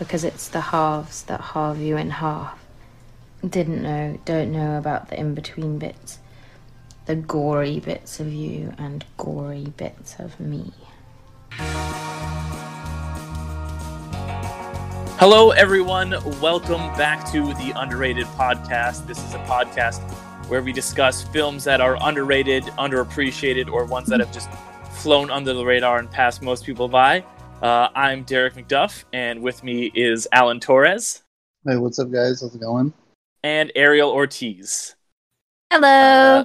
because it's the halves that halve you in half. Didn't know, don't know about the in between bits. The gory bits of you and gory bits of me. Hello, everyone. Welcome back to the Underrated Podcast. This is a podcast where we discuss films that are underrated, underappreciated, or ones that have just flown under the radar and passed most people by. Uh, I'm Derek McDuff, and with me is Alan Torres. Hey, what's up, guys? How's it going? And Ariel Ortiz. Hello. Uh,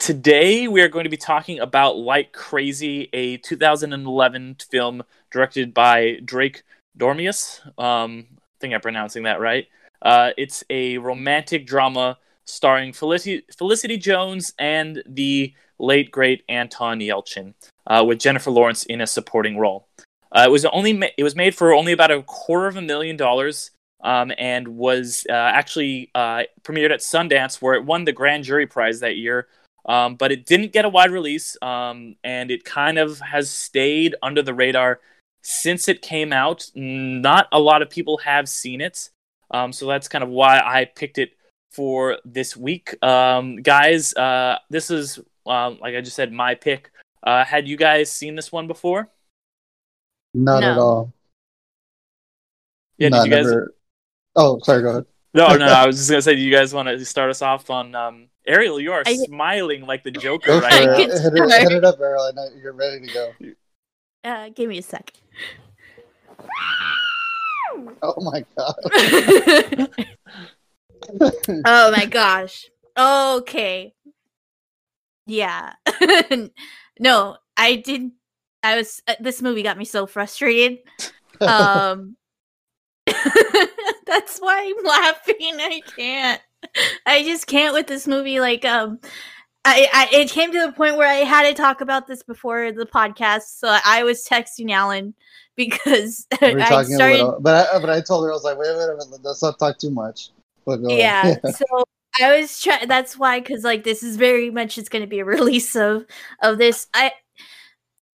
today, we are going to be talking about Like Crazy, a 2011 film directed by Drake Doremus. Um, I think I'm pronouncing that right. Uh, it's a romantic drama starring Felicity, Felicity Jones and the late great Anton Yelchin, uh, with Jennifer Lawrence in a supporting role. Uh, it was only ma- it was made for only about a quarter of a million dollars, um, and was uh, actually uh, premiered at Sundance, where it won the Grand Jury Prize that year. Um, but it didn't get a wide release, um, and it kind of has stayed under the radar since it came out. Not a lot of people have seen it, um, so that's kind of why I picked it for this week, um, guys. Uh, this is um, like I just said, my pick. Uh, had you guys seen this one before? Not No. at all. Yeah, Not did you guys? never- Oh, sorry. Go ahead. No, no, I was just gonna say, do you guys want to start us off on um, Ariel? You are I- smiling like the Joker, right? I it. Hit it, hit it up, Ariel. I know you're ready to go. Uh, give me a sec. Oh my god. oh my gosh. Okay. Yeah. No, I didn't. I was. Uh, this movie got me so frustrated. Um. that's why I'm laughing. I can't. I just can't with this movie. Like, um, I, I it came to the point where I had to talk about this before the podcast. So I was texting Alan because we were I talking a started. little, but I, but I told her I was like, wait a minute, let's not talk too much. But go yeah, so i was trying that's why because like this is very much it's going to be a release of of this. I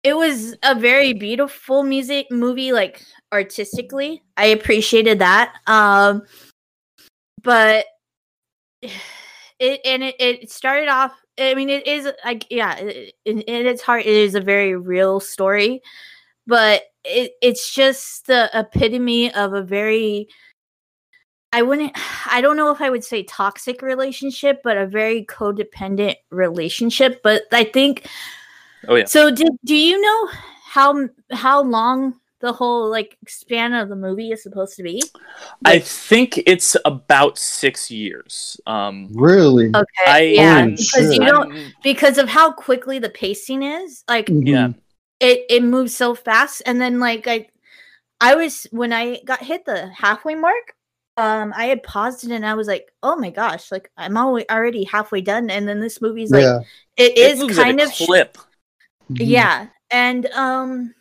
it was a very beautiful music movie like artistically. I appreciated that um but it and it, it started off i mean it is like yeah in, in its heart it is a very real story but it, it's just the epitome of a very I wouldn't I don't know if I would say toxic relationship, but a very codependent relationship. But I think Oh yeah. so did do you know how how long the whole like span of the movie is supposed to be? I think it's about six years. Um, really? Okay. I yeah, Holy because shit. you don't because of how quickly the pacing is. Like Mhm. yeah. it it moves so fast and then like I I was when I got hit the halfway mark, um I had paused it and I was like, "Oh my gosh, like I'm alwa- already halfway done." And then this movie's like yeah. it It is moves at kind a of sh- clip. Mhm. yeah. And um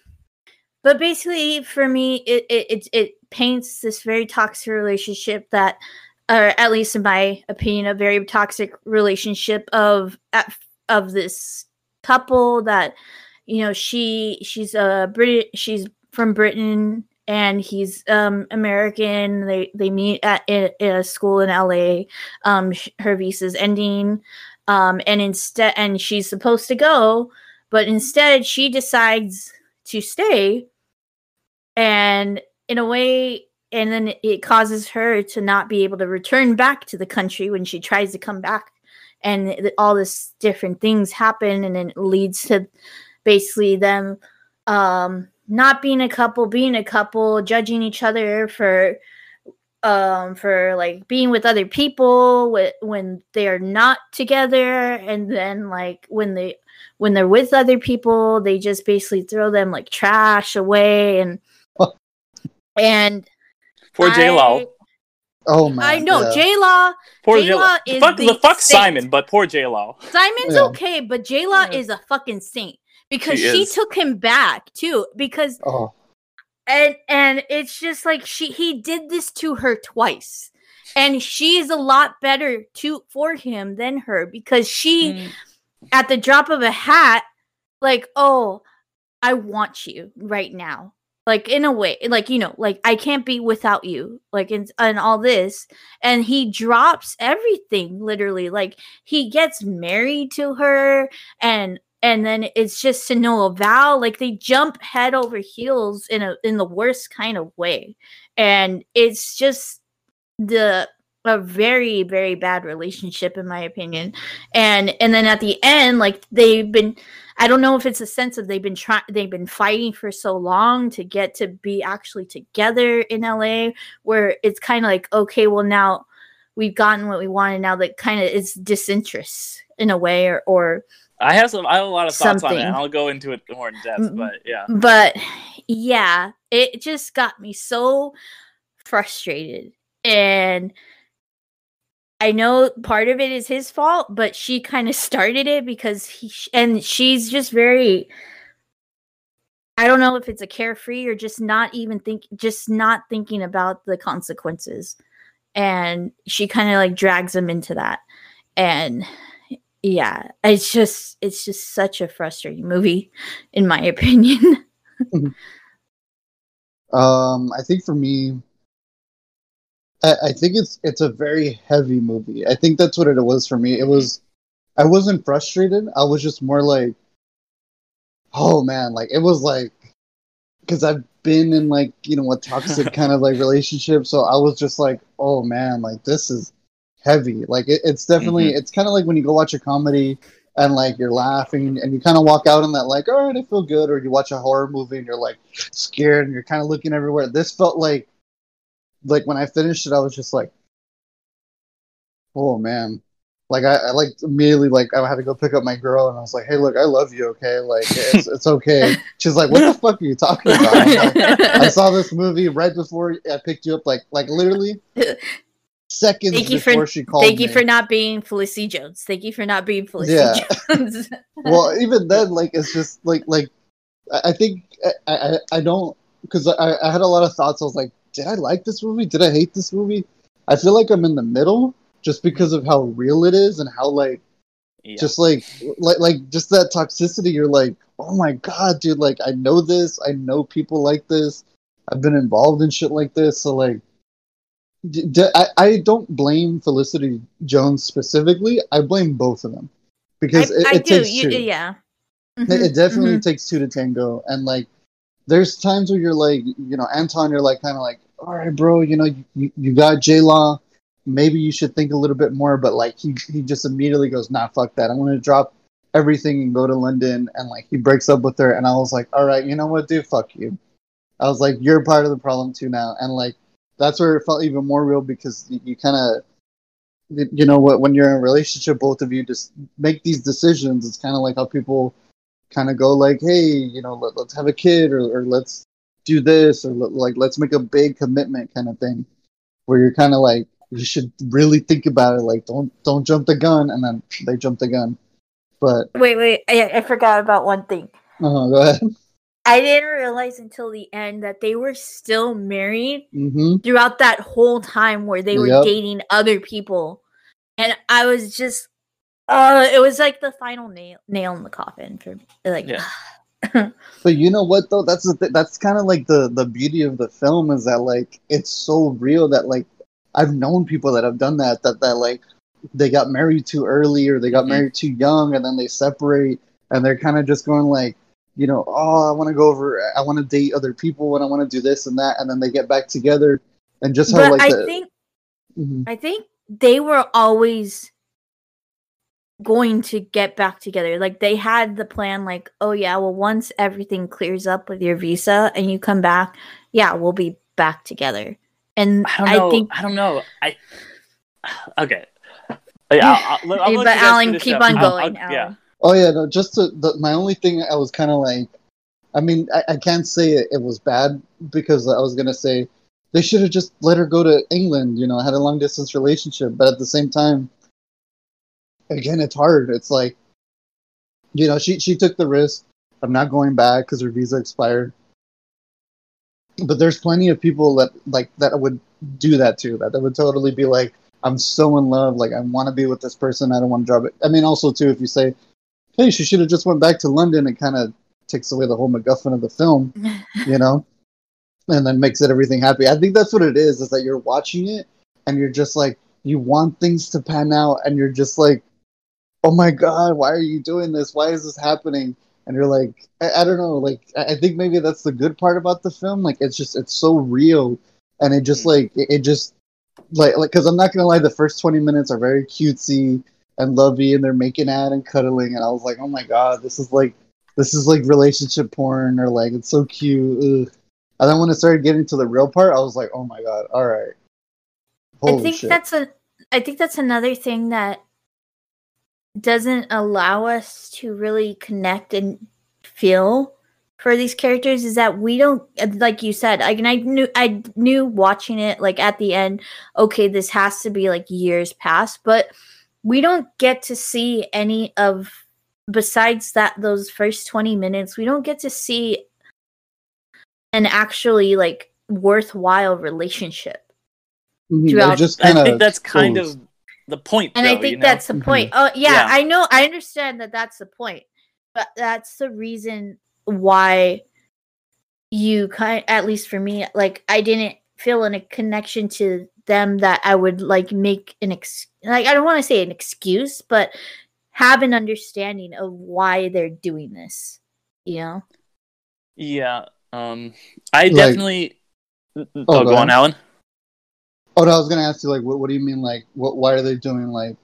but basically for me it it it, it paints this very toxic relationship that or at least in my opinion a very toxic relationship of at- of this couple that you know she she's a Brit she's from Britain and he's um American. They they meet at, a school in LA um her visa's ending um and instead and she's supposed to go but instead she decides to stay. And in a way and then it causes her to not be able to return back to the country when she tries to come back. And all this different things happen and then it leads to basically them um not being a couple being a couple judging each other for um for like being with other people with, when they're not together and then like when they when they're with other people they just basically throw them like trash away and and Poor J I- Law. Oh my! I know yeah. J Law. Poor J J Law. Law is Fuck the the fuck saint. Simon, but poor J Law. Simon's Yeah. okay, but J Law Yeah. is a fucking saint because She she, took him back too. Because Oh, and and it's just like she he did this to her twice, and she's a lot better to for him than her because she Mm. at the drop of a hat, like oh, I want you right now. like in a way like you know like i can't be without you like and, and all this and he drops everything literally like he gets married to her and and then it's just to no avail like they jump head over heels in a in the worst kind of way. And it's just the a very very bad relationship in my opinion. And and then at the end like they've been i don't know if it's a sense of they've been trying they've been fighting for so long to get to be actually together in la where it's kind of like okay well now we've gotten what we wanted. Now that kind of is disinterest in a way or or I have some. I have a lot of thoughts on it, I'll go into it more in depth. But yeah, but yeah it just got me so frustrated and i know part of it is his fault but she kind of started it because he and she's just very i don't know if it's a carefree or just not even think just not thinking about the consequences and she kind of like drags him into that and yeah it's just it's just such a frustrating movie in my opinion Um, I think for me, I, I think it's it's a very heavy movie. I think that's what it was for me. It was, I wasn't frustrated. I was just more like, oh man, like it was like, because I've been in like you know a toxic kind of like relationship, so I was just like, oh man, like this is heavy. Like it, it's definitely mm-hmm. it's kind of like when you go watch a comedy and like you're laughing and you kind of walk out on that like all right i feel good or you watch a horror movie and you're like scared and you're kind of looking everywhere. This felt like like when i finished it i was just like oh man. Like i, I like immediately like i had to go pick up my girl and i was like hey look i love you okay? Like it's, it's okay. She's like what the fuck are you talking about? Like, i saw this movie right before i picked you up like like literally seconds Thank you for- before she called Thank you me. for not being Felicity Jones. Thank you for not being Felicity Yeah. Jones. well even then like it's just like like i, I think I, I i don't because I, I had a lot of thoughts i was like did i like this movie did i hate this movie i feel like i'm in the middle just because of how real it is and how like yeah. just like like like just that toxicity you're like oh my god dude like i know this i know people like this i've been involved in shit like this so like d- d- I, I don't blame felicity jones specifically. I blame both of them because I, it, I it do. takes You, two. yeah. it, Mhm, it definitely mhm. takes two to tango. And like there's times where you're like you know anton you're like kind of like all right bro you know you, you got j-law. Maybe you should think a little bit more but like he, he just immediately goes nah fuck that. I'm gonna drop everything and go to london and like he breaks up with her. And i was like all right you know what dude? Fuck you. I was like you're part of the problem too now. And like that's where it felt even more real because you, you kind of you know what when you're in a relationship both of you just make these decisions it's kind of like how people kind of go like hey you know let, let's have a kid or, or let's do this or like let's make a big commitment kind of thing where you're kind of like you should really think about it like don't don't jump the gun and then they jump the gun but Wait, wait. I, I forgot about one thing. uh-huh, go ahead I didn't realize until the end that they were still married hmm throughout that whole time where they were Yep. dating other people. And I was just uh it was like the final nail nail in the coffin for me. Like Yeah. But you know what though? That's the th- that's kind of like the the beauty of the film is that like it's so real that like I've known people that have done that that that like they got married too early or they got Mhm. married too young and then they separate and they're kind of just going like you know oh I want to go over I want to date other people and I want to do this and that and then they get back together and just how but like I the, think Mhm. I think they were always going to get back together. Like they had the plan like, oh yeah, well once everything clears up with your visa and you come back, yeah, we'll be back together. And I don't I, know. think I don't know. I okay. Yeah, I'll, I'll, I'll but you Alan, keep up. on I'll- going, I'll- yeah, Alan. Oh yeah, no. Just to the, my only thing, I was kind of like, I mean, I, I can't say it, it was bad because I was gonna say they should have just let her go to England. You know, had a long distance relationship, but at the same time, again, it's hard. It's like, you know, she she took the risk of not going back because her visa expired. But there's plenty of people that like that would do that too. That that would totally be like, I'm so in love, like I want to be with this person. I don't want to drop it. I mean, also too, if you say, hey, she should have just went back to London, it kind of takes away the whole MacGuffin of the film, you know. and then makes it everything happy. I think that's what it is. Is that you're watching it and you're just like you want things to pan out, and you're just like, oh my god, why are you doing this? Why is this happening? And you're like, I, I don't know. Like I I think maybe that's the good part about the film. Like it's just it's so real, and it just Mm. like it, it just like like because I'm not gonna lie, the first 20 minutes are very cutesy and lovey, and they're making out and cuddling, and I was like, oh my god, this is like this is like relationship porn, or like it's so cute. Ugh. And then when it started getting to the real part, I was like, oh my god, all right. Holy I think shit. that's a I think that's another thing that doesn't allow us to really connect and feel for these characters is that we don't like you said I, and I knew I knew watching it like at the end okay this has to be like years past but we don't get to see any of besides that those first 20 minutes we don't get to see an actually like worthwhile relationship Mhm, throughout- just I kinda think that's kind closed. of the and though, I you think know? that's the point. Oh yeah, Yeah. I know. I understand that that's the point, but that's the reason why you kind, at least for me, like I didn't feel in a connection to them that I would like make an ex like I don't want to say an excuse, but have an understanding of why they're doing this. You know? Yeah. Um, I Like- definitely. oh, go go on. Alan. Oh, no, I was gonna ask you like, what, what do you mean like, what? Why are they doing like?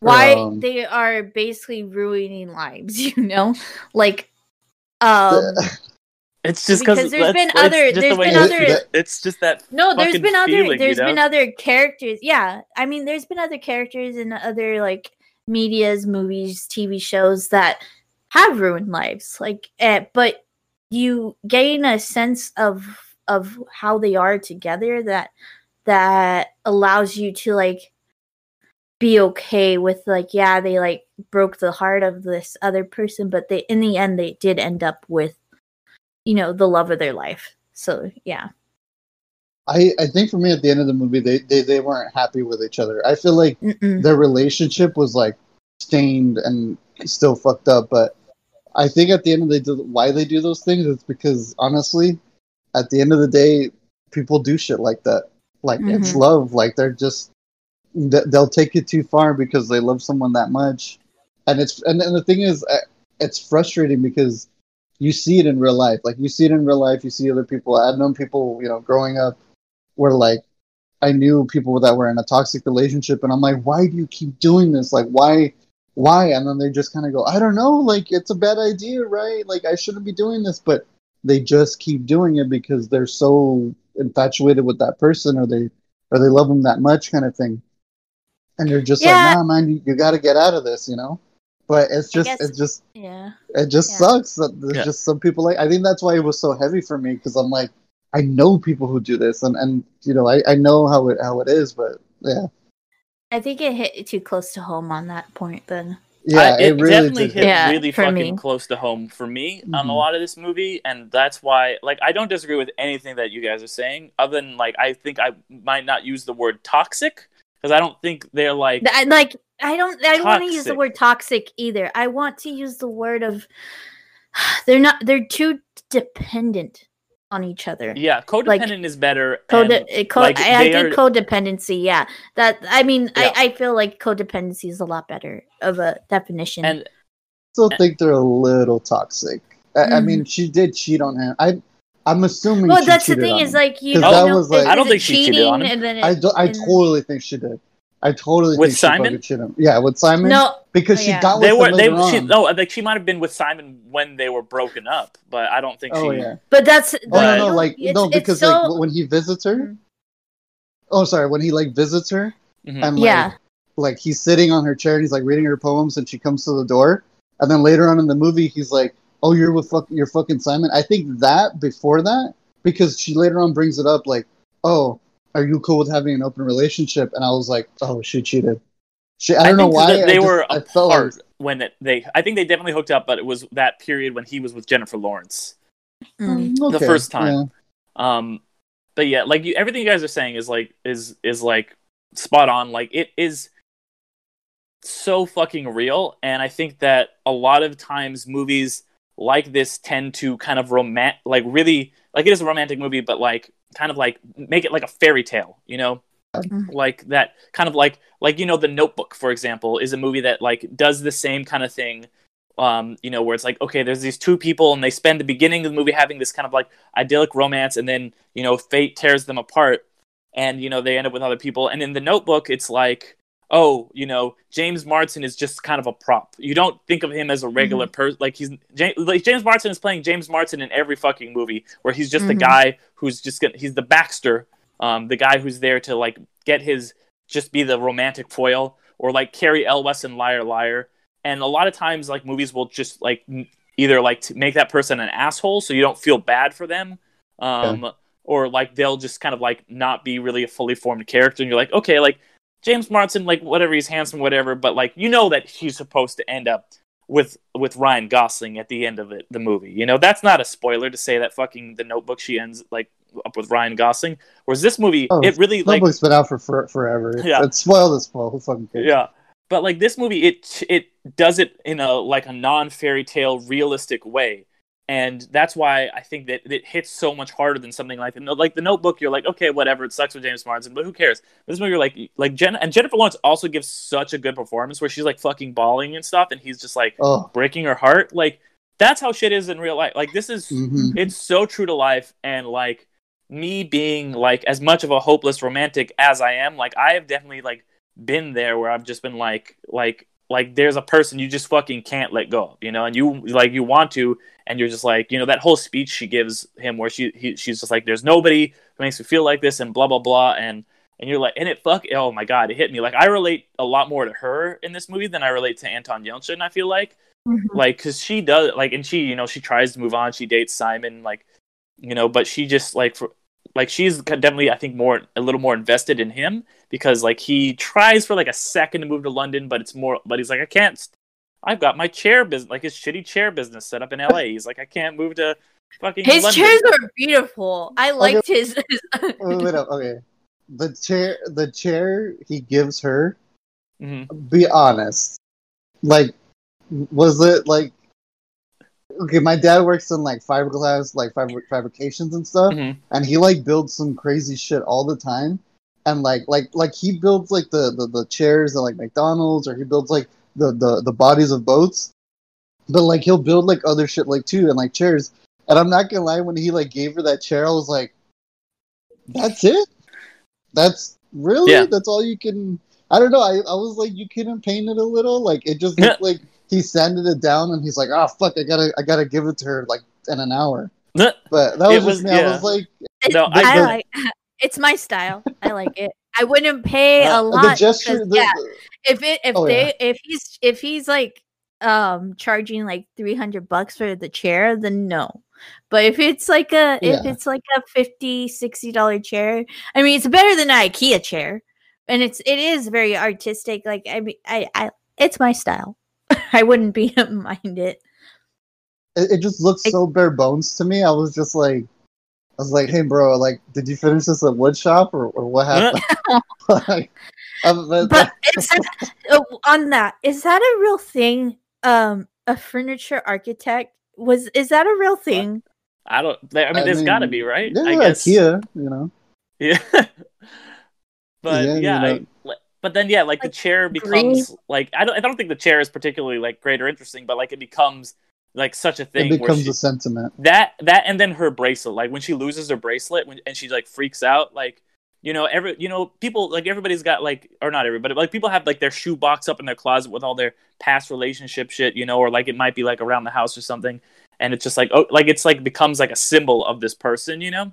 Why Um, they are basically ruining lives. You know, like um. It's just Because there's been other- there's been other- It's just that. No, there's been other feeling, you there's been other characters. Yeah. I mean, there's been other characters in other like medias, movies, TV shows that have ruined lives. Like eh, but you gain a sense of of how they are together that that allows you to like be okay with like yeah, they like broke the heart of this other person, but they in the end they did end up with you know, the love of their life. So, yeah. I I think for me at the end of the movie, they they, they weren't happy with each other. I feel like Mm-mm. their relationship was like stained and still fucked up. But I think at the end of the day, why they do those things is because honestly, at the end of the day, people do shit like that. Like it's Mhm. love. Like they're just they'll take it too far because they love someone that much. And it's and, and the thing is, it's frustrating because you see it in real life. Like you see it in real life. You see other people. I've known people, you know, growing up, where like I knew people that were in a toxic relationship, and I'm like, why do you keep doing this? Like, why, why? And then they just kind of go, I don't know. Like, it's a bad idea, right? Like, I shouldn't be doing this, but they just keep doing it because they're so infatuated with that person, or they, or they love them that much, kind of thing. And you're just Yeah. like, nah, man, you, you got to get out of this, you know. But it's just, guess- it's just, Yeah. it just Yeah. sucks that there's Yeah. just some people like i think that's why it was so heavy for me because i'm like i know people who do this and and you know i i know how it how it is but yeah I think it hit too close to home on that point then. yeah I- it, really definitely did hit Yeah, really fucking me. close to home for me on a Mhm. lot of this movie, and that's why, like, I don't disagree with anything that you guys are saying. Other than, like, I think I might not use the word toxic because I don't think they're like. I, like I don't I don't want to use the word toxic either. I want to use the word of they're not they're too dependent on each other. Yeah, codependent is better. Code, and, uh, co- like, I, I they think are- codependency, yeah. That I mean, Yeah. I, I feel like codependency is a lot better of a definition. and I still think they're a little toxic I, I Mhm. mean she did cheat on him i i'm assuming well, she that's the thing is like you. don't that know, was, like- I don't think she cheated on cheating him. and then i do, i and- totally think she did i totally With think she Simon? fucking cheated him. yeah with simon No, because Oh, she yeah. got they were him they later she on. no like she might have been with Simon when they were broken up, but I don't think oh she. yeah but that's Oh But- no, no, don't- like it's- no, it's because so- like when he visits her. Mhm. Oh, sorry, when he like visits her Mhm. and like, Yeah. like he's sitting on her chair and he's like reading her poems and she comes to the door and then later on in the movie he's like, "Oh, you're with fuck, you're fucking Simon." I think that before that because she later on brings it up like, "Oh, are you cool with having an open relationship?" And I was like, "Oh, she cheated." She, I don't know why that they I just- were I felt like- apart when it, they. I think they definitely hooked up, but it was that period when he was with Jennifer Lawrence. Mm. Mm, the first time. yeah. Um, but yeah, like you, everything you guys are saying is like is is like spot on. Like it is so fucking real, and I think that a lot of times movies like this tend to kind of romant, like really like it is a romantic movie, but like kind of like make it like a fairy tale, you know, Mhm. like that kind of like like you know the Notebook, for example, is a movie that like does the same kind of thing. Um, you know, where it's like, okay, there's these two people, and they spend the beginning of the movie having this kind of like idyllic romance, and then you know, fate tears them apart, and you know, they end up with other people. And in the Notebook, it's like, oh, you know, James Marsden is just kind of a prop. You don't think of him as a regular person. Like he's James, like James Marsden is playing James Marsden in every fucking movie, where he's just the Mhm. guy who's just gonna, he's the Baxter, um, the guy who's there to like get his just be the romantic foil, or like Cary Elwes in Liar Liar. And a lot of times, like movies will just like either like to make that person an asshole, so you don't feel bad for them, um, or like they'll just kind of like not be really a fully formed character, and you're like, okay, like James Marsden, like whatever, he's handsome, whatever, but like you know that he's supposed to end up with with Ryan Gosling at the end of it, the movie. You know, that's not a spoiler to say that fucking the Notebook she ends like up with Ryan Gosling. Whereas this movie, Oh, it really like Notebook's been out for, for forever. Yeah. It's spoiled as well. Who fucking cares? yeah, but like this movie, it it does it in a like a non fairy tale realistic way. And that's why I think that it hits so much harder than something like the like the Notebook. You're like, okay, whatever. It sucks with James Marsden, but who cares? This movie, you're like, like Jen and Jennifer Lawrence also gives such a good performance where she's like fucking bawling and stuff, and he's just like Oh, breaking her heart. Like that's how shit is in real life. Like this is mhm. it's so true to life and like me being like as much of a hopeless romantic as I am, like I have definitely like been there where I've just been like like like there's a person you just fucking can't let go of, you know, and you like you want to and you're just like, you know, that whole speech she gives him where she he, she's just like there's nobody who makes me feel like this and blah blah blah and and you're like and it fuck oh my god, it hit me. Like I relate a lot more to her in this movie than I relate to Anton Yelchin, I feel like Mhm. like because she does like and she you know she tries to move on she dates simon like you know but she just like for like she's definitely i think more a little more invested in him because like he tries for like a second to move to london but it's more but he's like i can't i've got my chair business like his shitty chair business set up in la he's like i can't move to fucking His London. chairs are beautiful. I liked his. his Wait, wait up. Okay, the chair, the chair he gives her. Mhm. Be honest. Like, was it like? Okay, my dad works in like fiberglass, like fabri- fabrications and stuff, Mhm. and he like builds some crazy shit all the time. And like, like, like he builds like the the, the chairs at like McDonald's, or he builds like the, the the bodies of boats. But like he'll build like other shit like too, and like chairs. And I'm not gonna lie, when he like gave her that chair, I was like, "That's it? That's really? Yeah. That's all you can?" I don't know. I, I was like, "You couldn't paint it a little? Like it just looked like he sanded it down, and he's like, "Oh fuck, I gotta I gotta give it to her like in an hour." But that It was just was- me. I was like, No, I- I the- like. It's my style. I like it. I wouldn't pay Uh, a the lot. gesture. 'cause, The, yeah, the- if it if Oh, they if he's if he's like um charging like 300 bucks for the chair then no but if it's like a if it's like a 50 60 dollar chair i mean it's better than an ikea chair and it's it is very artistic like i mean i i it's my style i wouldn't be mind it it, it just looks so bare bones to me. I was just like, I was like, "Hey, bro, like, did you finish this at wood shop or, or what happened?" like, but, but is that, oh, on that is that a real thing um a furniture architect was is that a real thing i don't i mean I there's gotta be right yeah, i guess IKEA, you know. Yeah. but Yeah, yeah, you know. li- but then yeah, like the Like, chair green- becomes like I don't I don't think the chair is particularly like great or interesting, but like it becomes like such a thing It where becomes she, a sentiment. that that and then her bracelet like when she loses her bracelet when, and she like freaks out like you know every you know people like everybody's got like or not everybody but like people have like their shoe box up in their closet with all their past relationship shit you know or like it might be like around the house or something and it's just like oh like it's like becomes like a symbol of this person you know?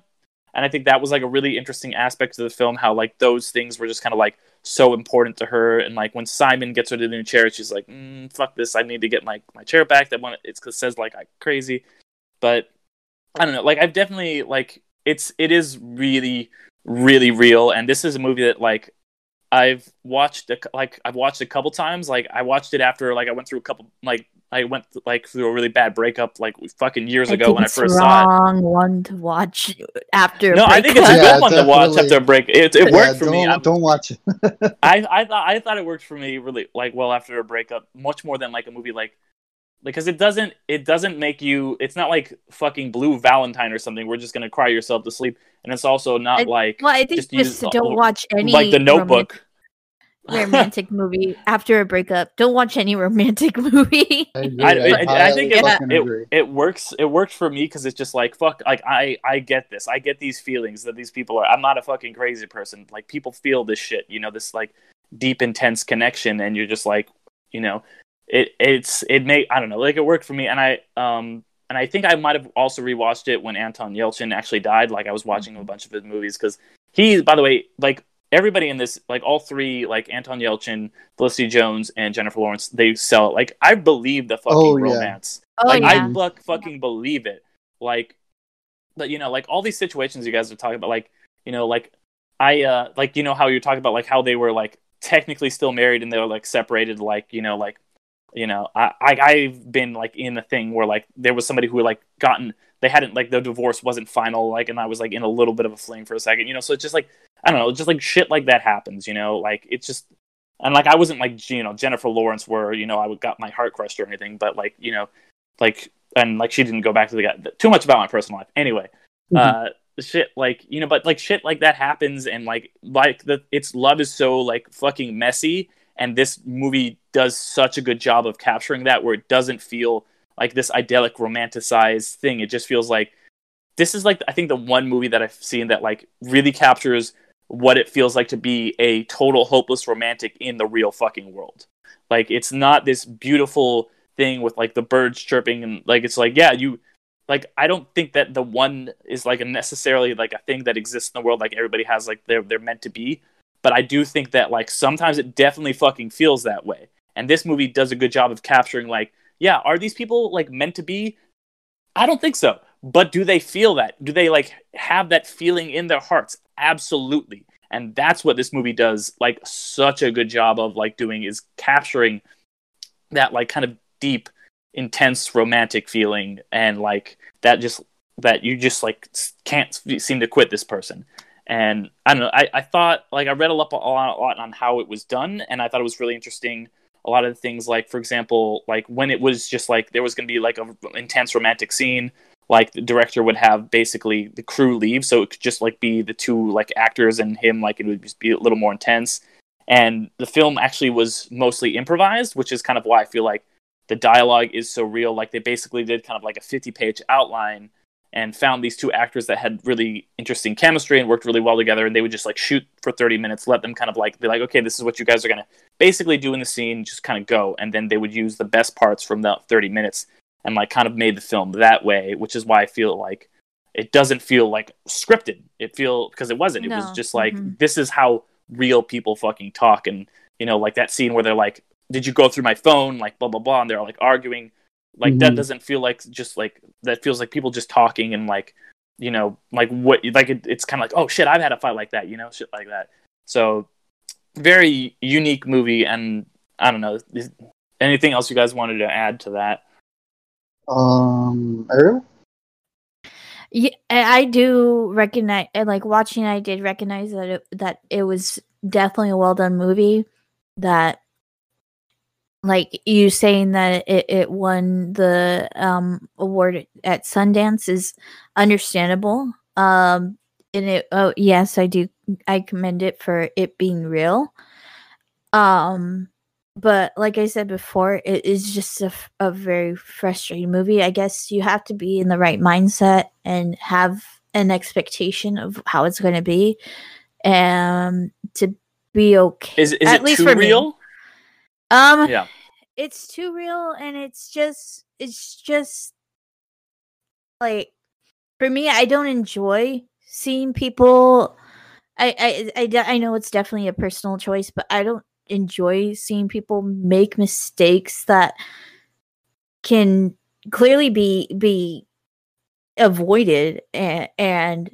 And i think that was like a really interesting aspect of the film how like those things were just kind of like so important to her and like when simon gets her the new chair she's like mm, fuck this i need to get my, my chair back that one it's it says like i'm crazy but i don't know like i've definitely like it's it is really really real and this is a movie that like i've watched a, like i've watched a couple times like i watched it after like i went through a couple like i went like through a really bad breakup like fucking years ago when i it's first saw it wrong one to watch after a no i think it's a breakup. Yeah, good one to watch after a break it, it Yeah, worked for don't, me I'm- Don't watch it. I I thought I thought it worked for me really like well after a breakup, much more than like a movie like because it doesn't it doesn't make you it's not like fucking blue valentine or something we're just gonna cry yourself to sleep and it's also not I- like Well, I think just just, use- don't watch any like the notebook romantic, romantic movie after a breakup. Don't watch any romantic movie. I, agree. I- I- I highly think it- fucking agree. it works it worked for me because it's just like fuck like i i get this i get these feelings that these people are i'm not a fucking crazy person like people feel this shit you know this like deep intense connection and you're just like you know it it's it may i don't know like it worked for me and i um and i think i might have also rewatched it when anton yelchin actually died like i was watching a bunch of his movies because he by the way like everybody in this like all three like anton yelchin felicity jones and jennifer lawrence they sell it like i believe the fucking Oh, yeah. romance Oh like yeah. I fuck, fucking believe it. Like, but you know, like all these situations you guys are talking about, like you know, like I uh like you know how you're talking about like how they were like technically still married and they were like separated, like you know, like you know, I, I I've been like in a thing where like there was somebody who like gotten they hadn't like the divorce wasn't final, like and I was like in a little bit of a fling for a second, you know, so it's just like I don't know, just like shit like that happens, you know, like it's just and like I wasn't like you know Jennifer Lawrence where you know I would got my heart crushed or anything, but like you know like and like she didn't go back to the guy too much about my personal life. Anyway uh shit like you know but like shit like that happens and like like the its love is so like fucking messy and this movie does such a good job of capturing that where it doesn't feel like this idyllic romanticized thing. It just feels like this is like i think the one movie that i've seen that like really captures what it feels like to be a total hopeless romantic in the real fucking world. Like it's not this beautiful thing with like the birds chirping and like it's like yeah you like I don't think that the one is like necessarily like a thing that exists in the world like everybody has like they're they're meant to be but I do think that like sometimes it definitely fucking feels that way. And this movie does a good job of capturing like yeah are these people like meant to be? I don't think so. But do they feel that? Do they like have that feeling in their hearts? Absolutely. And that's what this movie does like such a good job of like doing is capturing that like kind of deep intense romantic feeling and like that just that you just like can't seem to quit this person and i don't know i, I thought like i read a lot, a lot on how it was done and i thought it was really interesting. A lot of the things like for example like when it was just like there was going to be like a intense romantic scene like the director would have basically the crew leave so it could just like be the two like actors and him like it would just be a little more intense. And the film actually was mostly improvised which is kind of why i feel like the dialogue is so real. Like they basically did kind of like a 50 page outline and found these two actors that had really interesting chemistry and worked really well together and they would just like shoot for 30 minutes let them kind of like be like okay this is what you guys are going to basically do in the scene just kind of go and then they would use the best parts from the 30 minutes and like kind of made the film that way which is why i feel like it doesn't feel like scripted. It feel because it wasn't. It was just like Mhm. this is how real people fucking talk and you know like that scene where they're like did you go through my phone? like blah blah blah and they're like arguing like that Mhm. doesn't feel like just like that feels like people just talking and like you know like what like it, it's kind of like oh shit i've had a fight like that you know shit like that so very unique movie and i don't know is- anything else you guys wanted to add to that Um, Ariel? Yeah, I I do recognize, and like watching, I did recognize that it, that it was definitely a well done movie. That, like you saying that it, it won the um award at Sundance is understandable. Um, and it, oh yes, I do, I commend it for it being real. Um, but like I said before, it is just a, a very frustrating movie. I guess you have to be in the right mindset and have an expectation of how it's going to be, and to be okay. is, is At it least too for me. real Um, yeah it's too real, and it's just, it's just like for me. I don't enjoy seeing people. I, I, I, I know it's definitely a personal choice, but I don't enjoy seeing people make mistakes that can clearly be be avoided and, and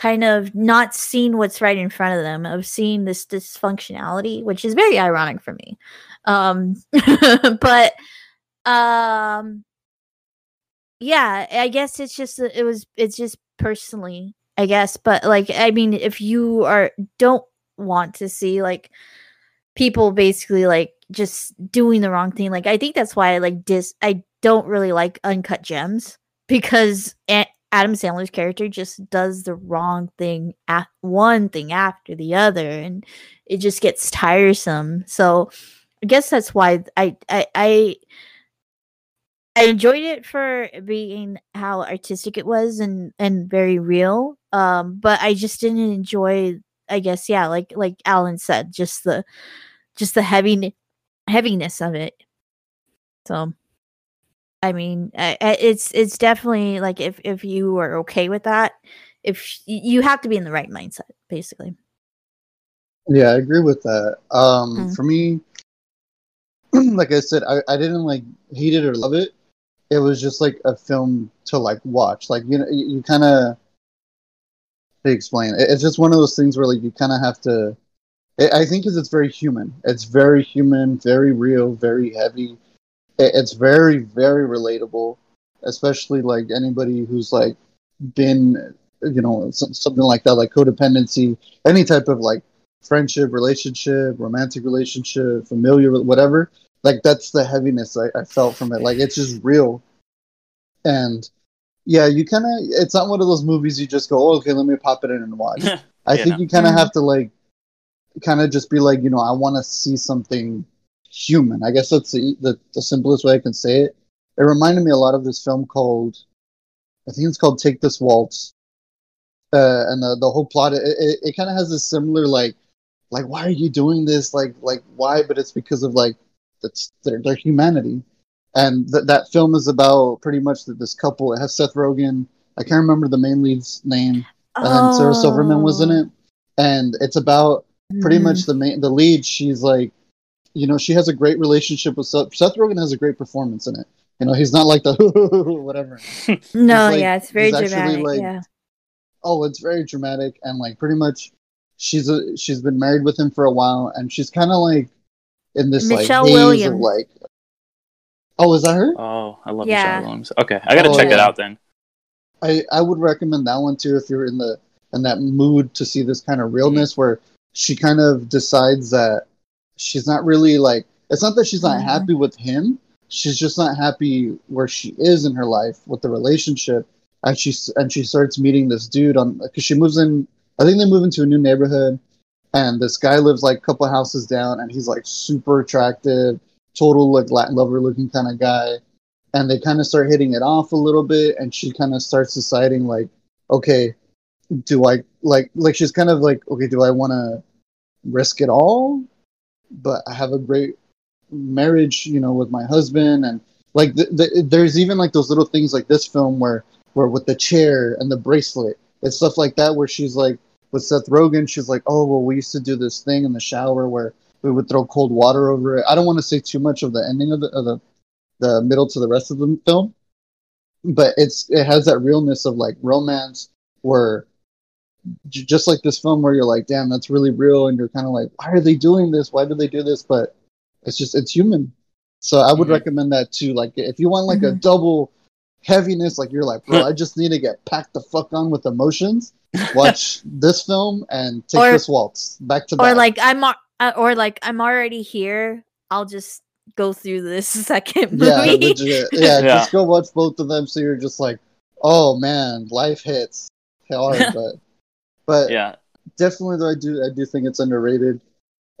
kind of not seeing what's right in front of them of seeing this dysfunctionality which is very ironic for me um but um yeah i guess it's just it was it's just personally i guess but like i mean if you are don't want to see like people basically like just doing the wrong thing. Like I think that's why I like dis I don't really like Uncut Gems because A- Adam Sandler's character just does the wrong thing at one thing after the other and it just gets tiresome. So I guess that's why I I I I enjoyed it for being how artistic it was and and very real. Um, but I just didn't enjoy. I guess yeah, like like Alan said, just the just the heavy heaviness of it. So, I mean, it's it's definitely like if if you are okay with that, if you have to be in the right mindset, basically. Yeah, I agree with that. Um, Mm. For me, like I said, I, I didn't like hate it or love it. It was just like a film to like watch. Like you know, you, you kind of to explain. It, it's just one of those things where like you kind of have to. I I think because it's very human. It's very human, very real, very heavy. It, it's very very relatable, especially like anybody who's like been you know something like that, like codependency, any type of like friendship, relationship, romantic relationship, familiar, whatever. Like that's the heaviness I, I felt from it. Like it's just real, and yeah, you kind of. It's not one of those movies you just go, oh, okay, let me pop it in and watch. I Yeah, think no. you kind of Mhm. have to like, kind of just be like, you know, I want to see something human. I guess that's the, the the simplest way I can say it. It reminded me a lot of this film called, I think it's called Take This Waltz, uh, and the the whole plot. It it, it kind of has this similar like, like why are you doing this? Like like why? But it's because of like that's their their humanity, and th- that film is about pretty much that this couple. It has Seth Rogen. I can't remember the main lead's name and Sarah Silverman was in Oh. it. And it's about pretty Mhm. much the main the lead. She's like, you know, she has a great relationship with Seth. Seth Rogen has a great performance in it. You know, he's not like the whatever. No, like- yeah, it's very dramatic. like, yeah. Oh, it's very dramatic and like pretty much she's a she's been married with him for a while and she's kind of like in this Michelle like haze of like. Oh, is that her? Oh, I love Yeah. Michelle Williams. Okay, I gotta Oh, check it out then. I I would recommend that one too if you're in the in that mood to see this kind of realness where she kind of decides that she's not really like it's not that she's not Mhm. happy with him. She's just not happy where she is in her life with the relationship. And she and she starts meeting this dude on because she moves in I think they move into a new neighborhood. And this guy lives like a couple houses down and he's like super attractive total like Latin lover looking kind of guy. And they kind of start hitting it off a little bit and she kind of starts deciding like okay do i like like she's kind of like okay do i want to risk it all but i have a great marriage you know with my husband. And like th- th- there's even like those little things like this film where where with the chair and the bracelet and stuff like that where she's like with seth rogen she's like oh well we used to do this thing in the shower where we would throw cold water over it. I don't want to say too much of the ending of the, of the the middle to the rest of the film but it's it has that realness of like romance where j- just like this film where you're like damn that's really real and you're kind of like why are they doing this why do they do this but it's just it's human so i would Mhm. recommend that too like if you want like a Mhm. double heaviness like you're like bro i just need to get packed the fuck on with emotions watch this film and take Or- this waltz back to Or back like I'm uh, or like I'm already here. I'll just go through this second movie. Yeah, legit. Yeah, Yeah. just go watch both of them so you're just like, oh man, life hits hard, but but Yeah, definitely though I do I do think it's underrated.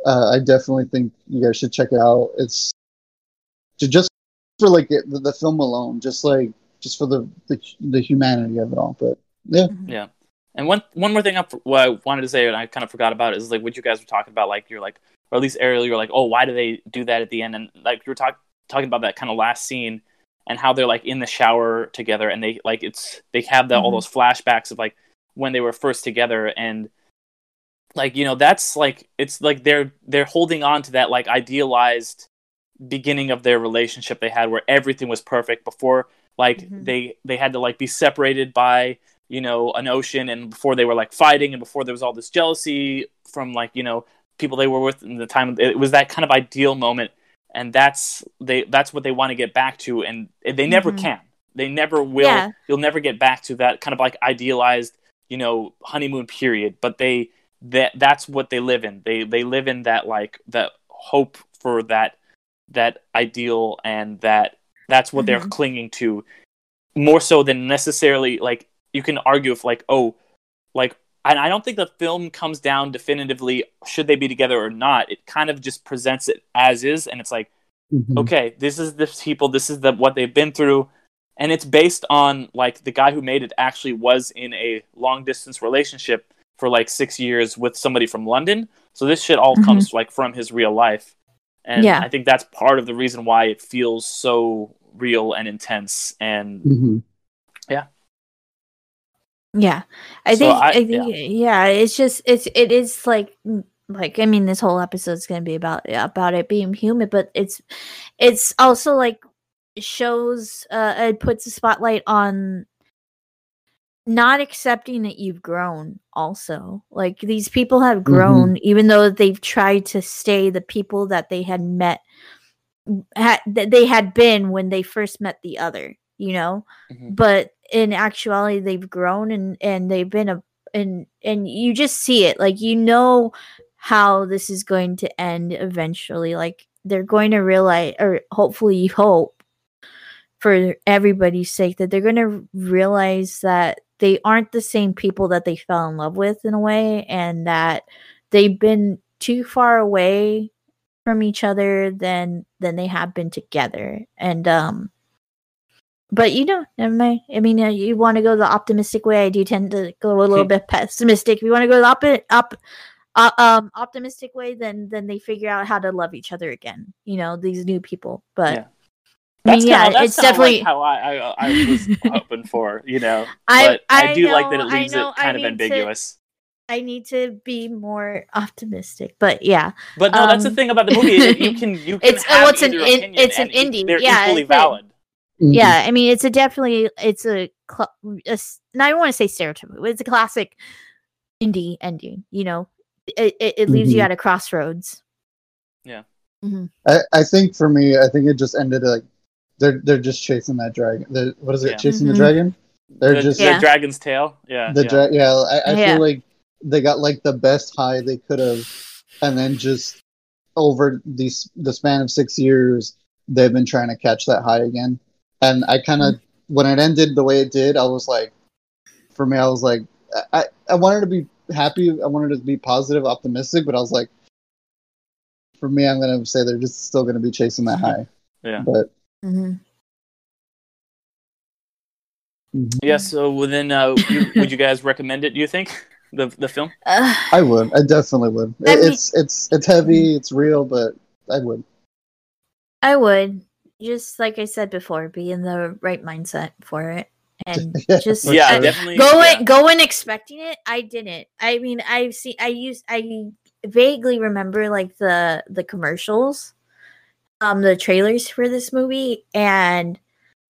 Uh, I definitely think you guys should check it out. It's ju- just for like it, the, the film alone, just like just for the, the the humanity of it all. But yeah, yeah. And one one more thing I, what I wanted to say, and I kind of forgot about, is like what you guys were talking about. Like you're like, or at least Ariel, you're like, oh, why do they do that at the end? And like you were talk, talking about that kind of last scene and how they're like in the shower together, and they like it's they have the, all Mhm. those flashbacks of like when they were first together, and like you know that's like it's like they're they're holding on to that like idealized beginning of their relationship they had where everything was perfect before like Mhm. they they had to like be separated by you know an ocean and before they were like fighting and before there was all this jealousy from like you know people they were with in the time it was that kind of ideal moment and that's they that's what they want to get back to and they never Mhm. can they never will Yeah. you'll never get back to that kind of like idealized you know honeymoon period but they that that's what they live in they they live in that like that hope for that that ideal and that that's what they're Mhm. clinging to more so than necessarily like you can argue if like oh like and I don't think the film comes down definitively should they be together or not. It kind of just presents it as is and it's like Mhm. okay, this is the people, this is the what they've been through, and it's based on like the guy who made it actually was in a long distance relationship for like six years with somebody from London. So this shit all Mhm. comes like from his real life, and Yeah. I think that's part of the reason why it feels so real and intense. And Mhm. Yeah, I So think I- I, think yeah. it's just it's it is like like I mean this whole episode is gonna be about about it being human, but it's it's also like shows uh it puts a spotlight on not accepting that you've grown also. Like these people have grown even though they've tried to stay the people that they had met had that they had been when they first met the other you know? Mhm. but in actuality they've grown and and they've been a and and you just see it. Like you know how this is going to end eventually. Like they're going to realize or hopefully you hope for everybody's sake that they're going to realize that they aren't the same people that they fell in love with in a way and that they've been too far away from each other than than they have been together and um but you know never mind. i mean uh, you want to go the optimistic way i do tend to go a little bit pessimistic if you want to go the op- op- uh, um optimistic way then then they figure out how to love each other again you know these new people but Yeah. I mean, yeah, kinda, that's it's definitely. like how I, I I was hoping for, you know. I- but I, I do like that it leaves know, it I kind of need to- ambiguous. I need to be more optimistic, but yeah, But no, that's the Um, thing about the movie. You can you can It's- have it's an either in- opinion it's an indie. They're Yeah, equally it's a- valid. Mhm. yeah. I mean, it's a definitely it's a, cl- a s- now I don't want to say stereotype, but it's a classic indie ending. You know, it it, it leaves you Mhm. at a crossroads. Yeah, I, I think for me, I think it just ended like they're they're just chasing that dragon. The, what is it? Yeah. Chasing Mhm. the dragon. They're the, just the Yeah. dragon's tail. Yeah. the yeah. dra- yeah. I, I Yeah. feel like they got like the best high they could have, and then just over these the span of six years, they've been trying to catch that high again. And I kind of when it ended the way it did, I was like, for me, I was like, I I wanted to be happy. I wanted to be positive, optimistic, but I was like, for me, I'm gonna say they're just still gonna be chasing that high. Yeah. But hmm mhm. Yeah. So then, uh, you, would you guys recommend it? Do you think the the film? Uh, I would. I definitely would. I It- mean- it's it's it's heavy. It's real, but I would. I would just like I said before, be in the right mindset for it, and Yeah, just yeah, sure. definitely. go yeah. in go in expecting it i didn't i mean i've seen i used i vaguely remember like the the commercials um the trailers for this movie and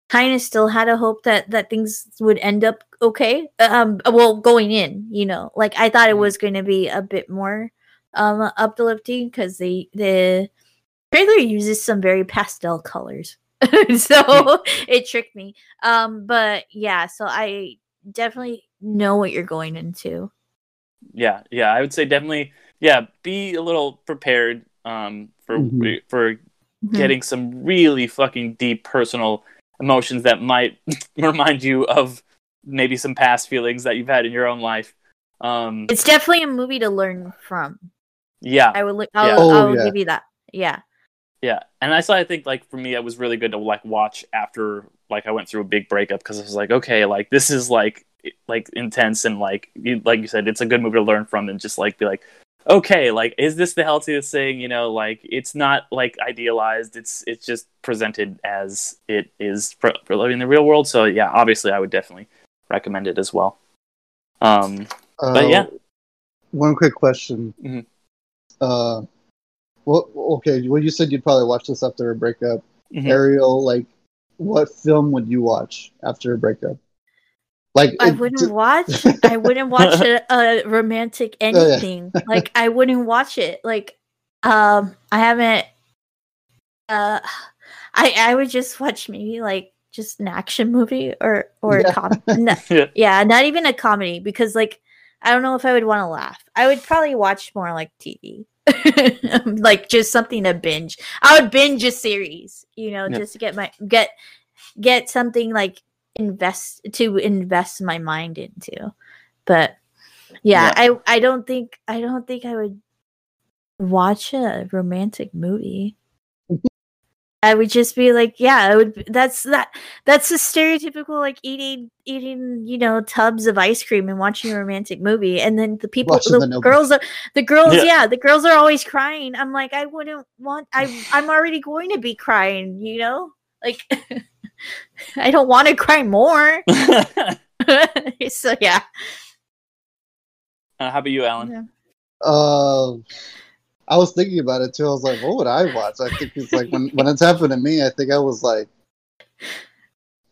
kind of still had a hope that that things would end up okay um well going in you know? Like i thought it Mhm. was going to be a bit more um uplifting because the the trailer uses some very pastel colors. So it tricked me. Um but yeah so i definitely know what you're going into. Yeah yeah i would say definitely yeah be a little prepared um for Mhm. for Mhm. getting some really fucking deep personal emotions that might remind you of maybe some past feelings that you've had in your own life um it's definitely a movie to learn from yeah i would li- i'll, Yeah. Oh, I'll yeah. give you that yeah yeah and i saw i think like for me it was really good to like watch after like i went through a big breakup because i was like okay like this is like like intense and like you, like you said it's a good movie to learn from and just like be like okay like is this the healthiest thing you know like it's not like idealized it's it's just presented as it is for, for living in the real world so yeah obviously i would definitely recommend it as well um But Uh, yeah. One quick question. Mhm. Uh, well, okay. Well, you said you'd probably watch this after a breakup. mhm. Ariel, like, what film would you watch after a breakup? Like, i wouldn't watch i wouldn't watch a, a romantic Oh, yeah. anything like i wouldn't watch it like um i haven't uh i i would just watch maybe like just an action movie or or Yeah. a com- no, Yeah. yeah not even a comedy because like i don't know if i would want to laugh i would probably watch more like tv like just something to binge. I would binge a series, you know, Yeah. just to get my get get something like invest to invest my mind into. But yeah, I I don't think I don't think I would watch a romantic movie. I would just be like, yeah, I would. That's that. That's the stereotypical like eating, eating, you know, tubs of ice cream and watching a romantic movie, and then the people, Watching the, the girls are, the girls, Yeah. yeah. the girls are always crying. I'm like, I wouldn't want. I, I'm already going to be crying. You know, like, I don't want to cry more. so yeah, Uh, how about you, Alan? Uh, I was thinking about it too. I was like, what would I watch? I think it's like when when it's happened to me. I think I was like,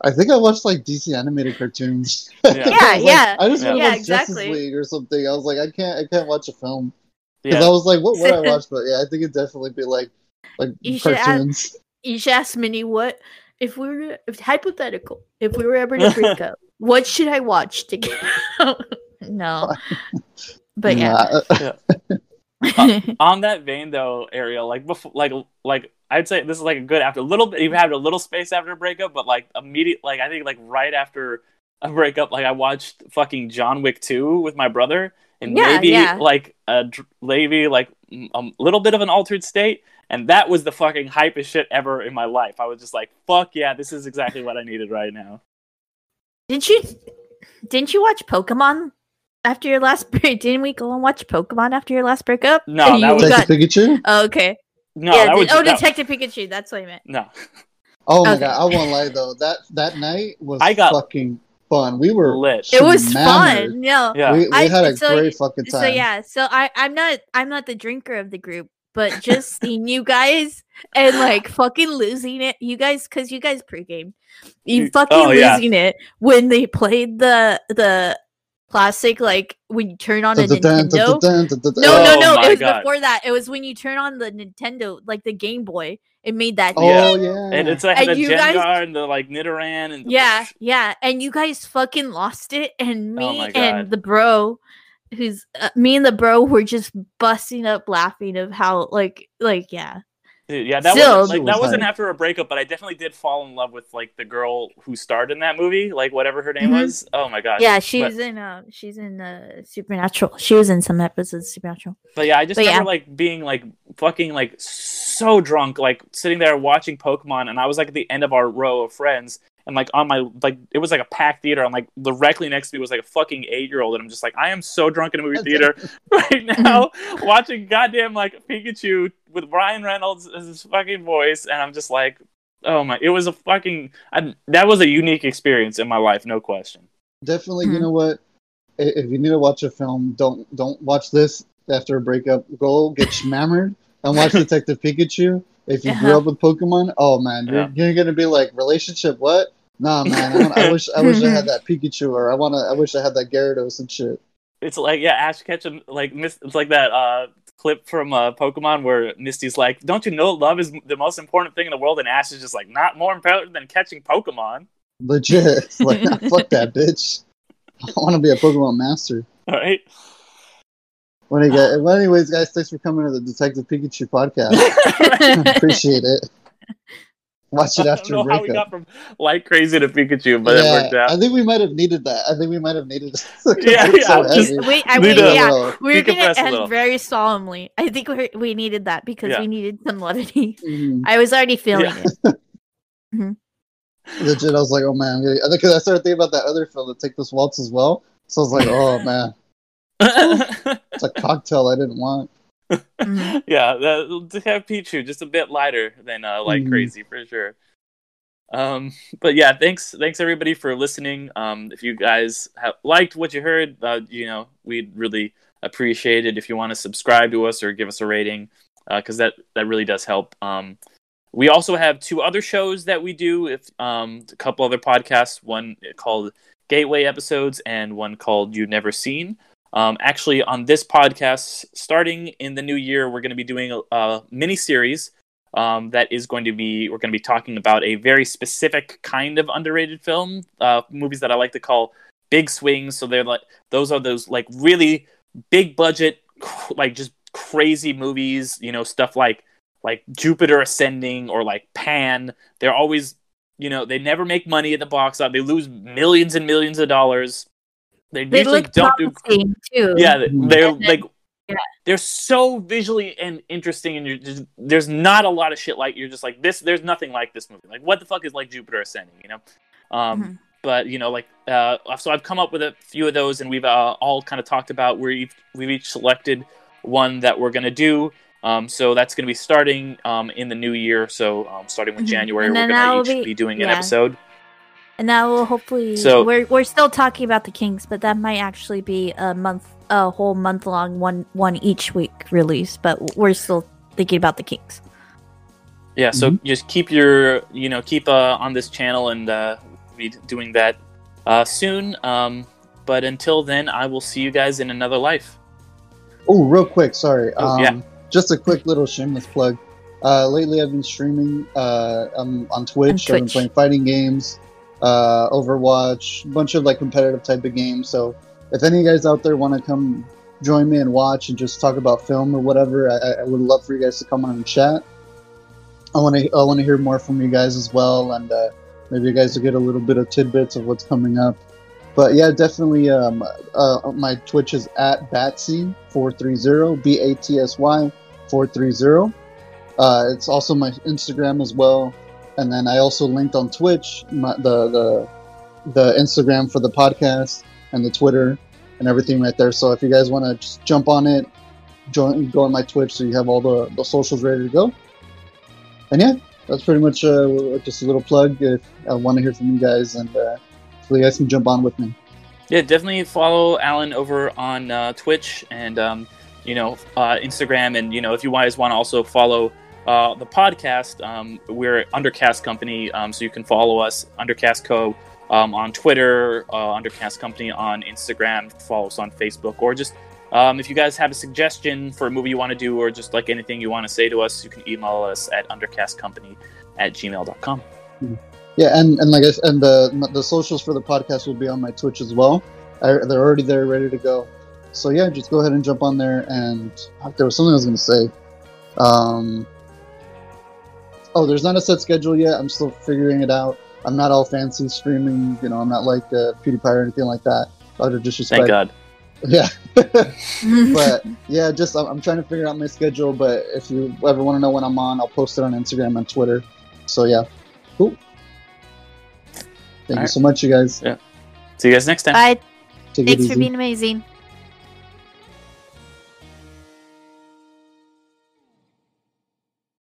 I think I watched like DC animated cartoons. Yeah. I Yeah, was like- yeah. I just Yeah. want to Yeah, watch Justice. League or something. I was like, I can't, I can't watch a film because Yeah. I was like, what would I watch? But yeah, I think it'd definitely be like like You should add- cartoons. you should ask Minnie what if we were if hypothetical if we were ever to break up, what should I watch to get out? no, but yeah. Nah, uh, on that vein though ariel like before like like i'd say this is like a good after a little bit you've had a little space after a breakup but like immediate like i think like right after a breakup like i watched fucking john wick 2 with my brother and Yeah, maybe yeah. like a maybe like a little bit of an altered state and that was the fucking hypest shit ever in my life i was just like fuck yeah this is exactly what i needed right now Didn't you didn't you watch Pokemon after your last break? Didn't we go and watch Pokemon after your last breakup? No, And that you was- Detective got- Pikachu. oh, okay. no yeah, that de- was oh, that- Detective Pikachu. That's what I meant. no Oh my Okay. god, I won't lie though. That that night was I got fucking fun. We were lit It was Mammoth. fun. No. yeah we, we I- had a so- great fucking time. So yeah. So I I'm not I'm not the drinker of the group, but just seeing you guys and like fucking losing it. You guys, because you guys pregame, you You- fucking oh, yeah. losing it when they played the the classic like when you turn on a Nintendo. No, no, Oh no. It was God. before that. It was when you turn on the Nintendo, like the Game Boy. It made that. Oh yeah. and it's uh, like And the you Gengar guys- and the like Nidoran and Yeah, yeah. And you guys fucking lost it. And Oh me my and the bro, who's uh, me and the bro were just busting up laughing of how like like yeah. Dude, yeah, that Still- wasn't like, that was wasn't hype. after a breakup, but I definitely did fall in love with like the girl who starred in that movie, like whatever her name Mhm. was. Oh my god. Yeah, she's in uh she's in uh Supernatural. She was in some episodes of Supernatural. But yeah, I just But remember yeah. like being like fucking like so drunk, like sitting there watching Pokemon, and I was like at the end of our row of friends, and like on my like it was like a packed theater, and like directly next to me was like a fucking eight year old, and I'm just like I am so drunk in a movie theater right now, watching goddamn like Pikachu with Ryan Reynolds as his fucking voice, and I'm just like, oh my, it was a fucking I, that was a unique experience in my life, no question. Definitely, you Mhm. know what? If you need to watch a film, don't don't watch this after a breakup. Go get shmammered and watch Detective Pikachu. If you grew Uh-huh. up with Pokemon, oh man, you're, you're gonna be like relationship. What? Nah, man. I, want, I wish I wish I had that Pikachu, or I wanna. I wish I had that Gyarados and shit. It's like yeah, Ash Ketchum like Mis- it's like that uh clip from uh Pokemon where Misty's like, "Don't you know love is the most important thing in the world?" and Ash is just like, "Not more important than catching Pokemon." Legit. Like, nah, fuck that bitch. I want to be a Pokemon master. All right. What do you got? Well, anyways, guys, thanks for coming to the Detective Pikachu podcast. Appreciate it. Watch I it don't after know a how we breakup. got from like crazy to Pikachu, but it worked out. I think we might have needed that. I think we might have needed. Yeah, It's so Just heavy. wait, I Need mean, yeah, we're gonna end very solemnly. I think we we needed that because Yeah. we needed some levity. mhm. I was already feeling Yeah. it. Legit, I was like, oh man, because I started thinking about that other film, that Take This Waltz as well. So I was like, oh man, it's a cocktail I didn't want. Mhm. yeah, to have Pichu just a bit lighter than uh, like Mhm. crazy for sure. Um, but yeah, thanks, thanks everybody for listening. Um, if you guys have liked what you heard, uh, you know, we'd really appreciate it if you want to subscribe to us or give us a rating, because that that really does help. Um, we also have two other shows that we do. If um, a couple other podcasts, one called Gateway Episodes and one called You've Never Seen. Um, actually, on this podcast, starting in the new year, we're going to be doing a, a mini series um, that is going to be we're going to be talking about a very specific kind of underrated film, uh, movies that I like to call big swings. So they're like those are those like really big budget, like just crazy movies, you know, stuff like like Jupiter Ascending or like Pan, they're always, you know, they never make money at the box office. They lose millions and millions of dollars. They, They usually look don't do promising too. yeah, they- Mhm. they're then- like yeah. they're so visually and interesting, and you're just there's not a lot of shit like you're just like this. There's nothing like this movie. Like what the fuck is like Jupiter Ascending? You know, um, Mhm. but you know, like uh, so I've come up with a few of those, and we've uh, all kind of talked about where we've we've each selected one that we're gonna do. Um, so that's gonna be starting um, in the new year. So um, starting with Mhm. January, we're gonna each be- be, doing an episode. And that will hopefully. So- we're we're still talking about the Kings, but that might actually be a month, a whole month long, one one each week release. But we're still thinking about the Kings. Yeah, so Mhm. just keep your, you know, keep uh, on this channel and uh, be doing that uh, soon. Um, but until then, I will see you guys in another life. Oh, real quick, sorry. Oh, um, yeah. Just a quick little shameless plug. Uh, lately, I've been streaming uh, um, on Twitch. On I've been playing fighting games, uh, Overwatch, a bunch of like competitive type of games. So, if any of you guys out there want to come join me and watch and just talk about film or whatever, I, I- would love for you guys to come on and chat. I want to I want to hear more from you guys as well, and uh, maybe you guys will get a little bit of tidbits of what's coming up. But yeah, definitely. Um, uh, my Twitch is at Batsy four three zero B A T S Y four three zero. Uh, it's also my Instagram as well, and then I also linked on Twitch my, the the the Instagram for the podcast and the Twitter and everything right there. So if you guys want to just jump on it, join go on my Twitch so you have all the, the socials ready to go. And yeah, that's pretty much uh, just a little plug. If I want to hear from you guys, and uh, so you guys can jump on with me. Yeah, definitely follow Alan over on uh, Twitch and um, you know uh, Instagram, and you know if you guys want to also follow uh, the podcast, um, we're Undercast Company, um, so you can follow us Undercast Co. Um, on Twitter, uh, Undercast Company on Instagram, follow us on Facebook, or just um, if you guys have a suggestion for a movie you want to do, or just like anything you want to say to us, you can email us at undercastcompany at gmail.com. Yeah, and, and like I and the the socials for the podcast will be on my Twitch as well. I, they're already there, ready to go. So yeah, just go ahead and jump on there. And there was something I was gonna say. Oh, there's not a set schedule yet. I'm still figuring it out. I'm not all fancy streaming. You know, I'm not like uh, PewDiePie or anything like that. Utter disrespect. Thank God. Yeah, but yeah, just I'm, I'm trying to figure out my schedule. But if you ever want to know when I'm on, I'll post it on Instagram and Twitter. So yeah, cool. Thank you Alright. so much, you guys. Yeah. See you guys next time. Bye. Take Thanks for being amazing.